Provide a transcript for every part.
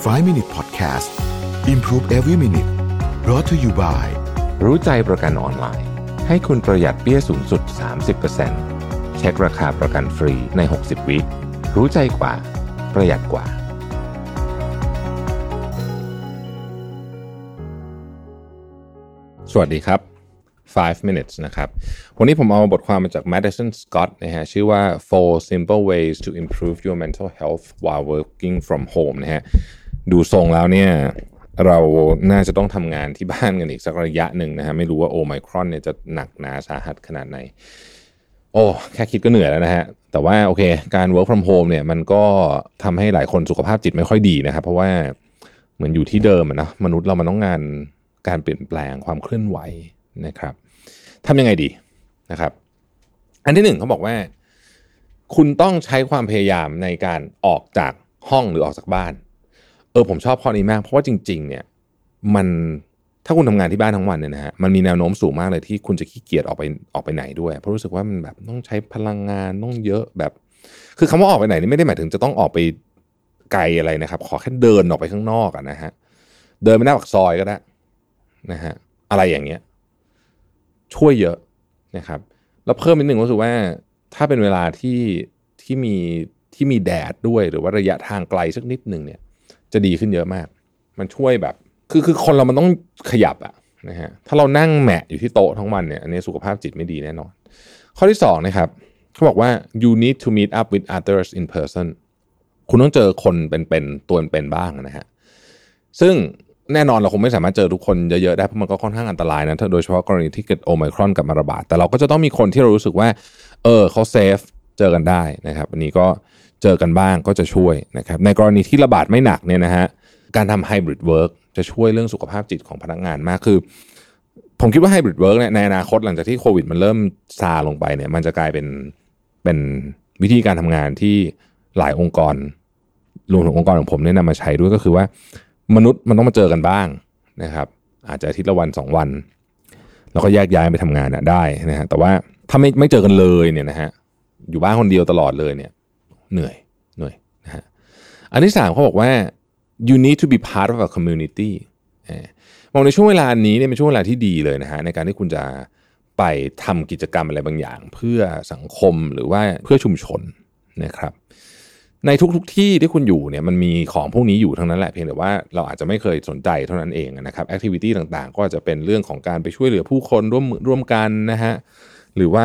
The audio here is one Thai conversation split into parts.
5 Minute Podcast Improve Every Minute brought to you by รู้ใจประกันออนไลน์ ให้คุณประหยัดเปี้ยสูงสุด 30%เช็คราคาประกันฟรีใน 60 วิรู้ใจกว่า ประหยัดกว่า สวัสดีครับ 5 minutes นะครับ วันนี้ผมเอาบทความมาจาก Madison Scott นะฮะ ชื่อว่า four simple ways to improve your mental health while working from home นะฮะ ดูทรงแล้วเนี่ยเราน่าจะต้องทำงานที่บ้านกันอีกสักระยะหนึ่งนะฮะไม่รู้ว่าโอไมครอนเนี่ยจะหนักหนาสาหัสขนาดไหน โอ้แค่คิดก็เหนื่อยแล้วนะฮะ แต่ว่าโอเค การ work from home เนี่ยมันก็ทำให้หลายคนสุขภาพจิตไม่ค่อยดีนะครับ เพราะว่าเหมือนอยู่ที่เดิมนะมนุษย์เรามันต้องงานการเปลี่ยนแปลงความเคลื่อนไหวนะครับทำยังไงดีนะครับ อันที่หนึ่งเขาบอกว่า คุณต้องใช้ความพยายามในการออกจากห้องหรือออกจากบ้าน เออผมชอบข้อนี้มาก เพราะว่าจริง ๆ เนี่ย มันถ้าคุณทำงานที่บ้านทั้งวันเนี่ยนะฮะมันมีแนวโน้มสูงมากเลยที่คุณจะขี้เกียจออกไปออกไปไหนด้วย เพราะรู้สึกว่ามันแบบต้องใช้พลังงานต้องเยอะแบบ คือคำว่าออกไปไหนนี่ไม่ได้หมายถึงจะต้องออกไปไกลอะไรนะครับ ขอแค่เดินออกไปข้างนอกอะนะฮะเดินไปหน้าปากซอยก็ได้นะฮะอะไรอย่างเงี้ย ช่วยเยอะนะครับ แล้วเพิ่มนิดหนึ่งก็คือว่า ถ้าเป็นเวลาที่ที่มีที่มีแดดด้วยหรือว่าระยะทางไกลสักนิดหนึ่งเนี่ย จะดีขึ้นเยอะมาก มันช่วยแบบ คือคือคนเรามันต้องขยับอะนะฮะถ้าเรานั่งแหมะอยู่ที่โต๊ะทั้งวันเนี่ยอันนี้สุขภาพจิตไม่ดีแน่นอน ข้อที่สองนะครับเขาบอกว่า you need to meet up with others in person คุณต้องเจอคนเป็นๆตัวเป็นๆบ้างนะฮะซึ่งแน่นอนเราคงไม่สามารถเจอทุกคนเยอะๆได้เพราะมันก็ค่อนข้างอันตรายนะถ้าโดยเฉพาะกรณีที่เกิดโอไมครอนกลับมาระบาดแต่เราก็จะต้องมีคนที่เรารู้สึกว่า เออเขา safe เจอกันได้นะครับอันนี้ก็ เจอกันบ้างก็จะช่วยนะครับในกรณีที่ระบาดไม่หนักเนี่ยนะฮะการทำ hybrid work จะช่วยเรื่องสุขภาพจิตของพนักงานมากคือ ผมคิดว่า hybrid work เนี่ยในอนาคตหลังจากที่โควิดมันเริ่มซาลงไปเนี่ยมันจะกลายเป็นเป็นวิธีการทำงานที่หลายองค์กรรวมถึงองค์กรของผมเนี่ยนำมาใช้ด้วยก็คือว่า มนุษย์มันต้องมาเจอกันบ้างนะครับ อาจจะอาทิตย์ละวันสองวัน แล้วก็แยกย้ายไปทำงานนะได้นะฮะแต่ว่าถ้าไม่ไม่เจอกันเลยเนี่ยนะฮะอยู่บ้านคนเดียวตลอดเลยเนี่ย เหนื่อยเหนื่อยนะฮะอันที่สามเขาบอกว่า you need to be part of a community มองในช่วงเวลานี้เนี่ยเป็นช่วงเวลาที่ดีเลยนะฮะในการที่คุณจะไปทำกิจกรรมอะไรบางอย่าง เพื่อสังคมหรือว่าเพื่อชุมชนนะครับในทุกๆทที่ที่คุณอยู่เนี่ยมันมีของพวกนี้อยู่ทั้งนั้นแหละเพียงแต่ว่าเราอาจจะไม่เคยสนใจเท่านั้นเองนะครับแอคทิวิตี้ต่างๆ ก็จะเป็นเรื่องของการไปช่วยเหลือผู้คนร่วมร่วมกันนะฮะ หรือว่า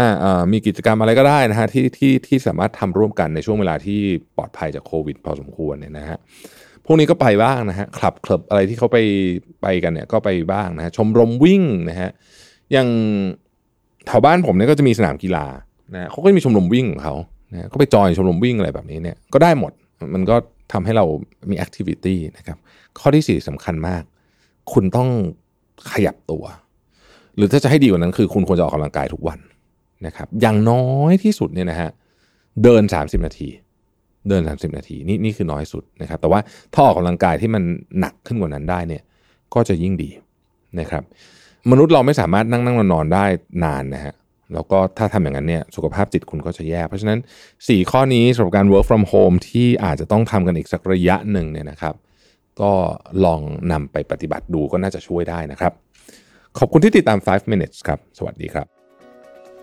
มีกิจกรรมอะไรก็ได้นะฮะที่ที่ที่สามารถทำร่วมกันในช่วงเวลาที่ปลอดภัยจากโควิด พอสมควรเนี่ยนะฮะพวกนี้ก็ไปบ้างนะฮะคลับคลับอะไรที่เขาไปไปกันเนี่ยก็ไปบ้างนะฮะชมรมวิ่งนะฮะอย่างแถวบ้านผมเนี่ยก็จะมีสนามกีฬานะเขาก็มีชมรมวิ่งของเขานะก็ไปจอยชมรมวิ่งอะไรแบบนี้เนี่ยก็ได้หมดมันก็ทำให้เรามีแอคทิวิตี้นะครับ ข้อที่สี่สำคัญมาก คุณต้องขยับตัว หรือถ้าจะให้ดีกว่านั้นคือคุณควรจะออกกำลังกายทุกวัน นะครับอย่างน้อยที่สุดเนี่ยนะฮะเดิน 30 นาที เดิน 30 นาทีนี่นี่คือน้อยสุดนะครับ แต่ว่าถ้าออกกำลังกายที่มันหนักขึ้นกว่านั้นได้เนี่ยก็จะยิ่งดีนะครับ มนุษย์เราไม่สามารถนั่งนั่งนอนนอนได้นานนะฮะแล้วก็ถ้าทำอย่างนั้นเนี่ยสุขภาพจิตคุณก็จะแย่เพราะฉะนั้น 4 ข้อนี้สำหรับการ work from home ที่อาจจะต้องทำกันอีกสักระยะหนึ่งเนี่ยนะครับ ก็ลองนำไปปฏิบัติดูก็น่าจะช่วยได้นะครับ ขอบคุณที่ติดตาม 5 minutes ครับ สวัสดีครับ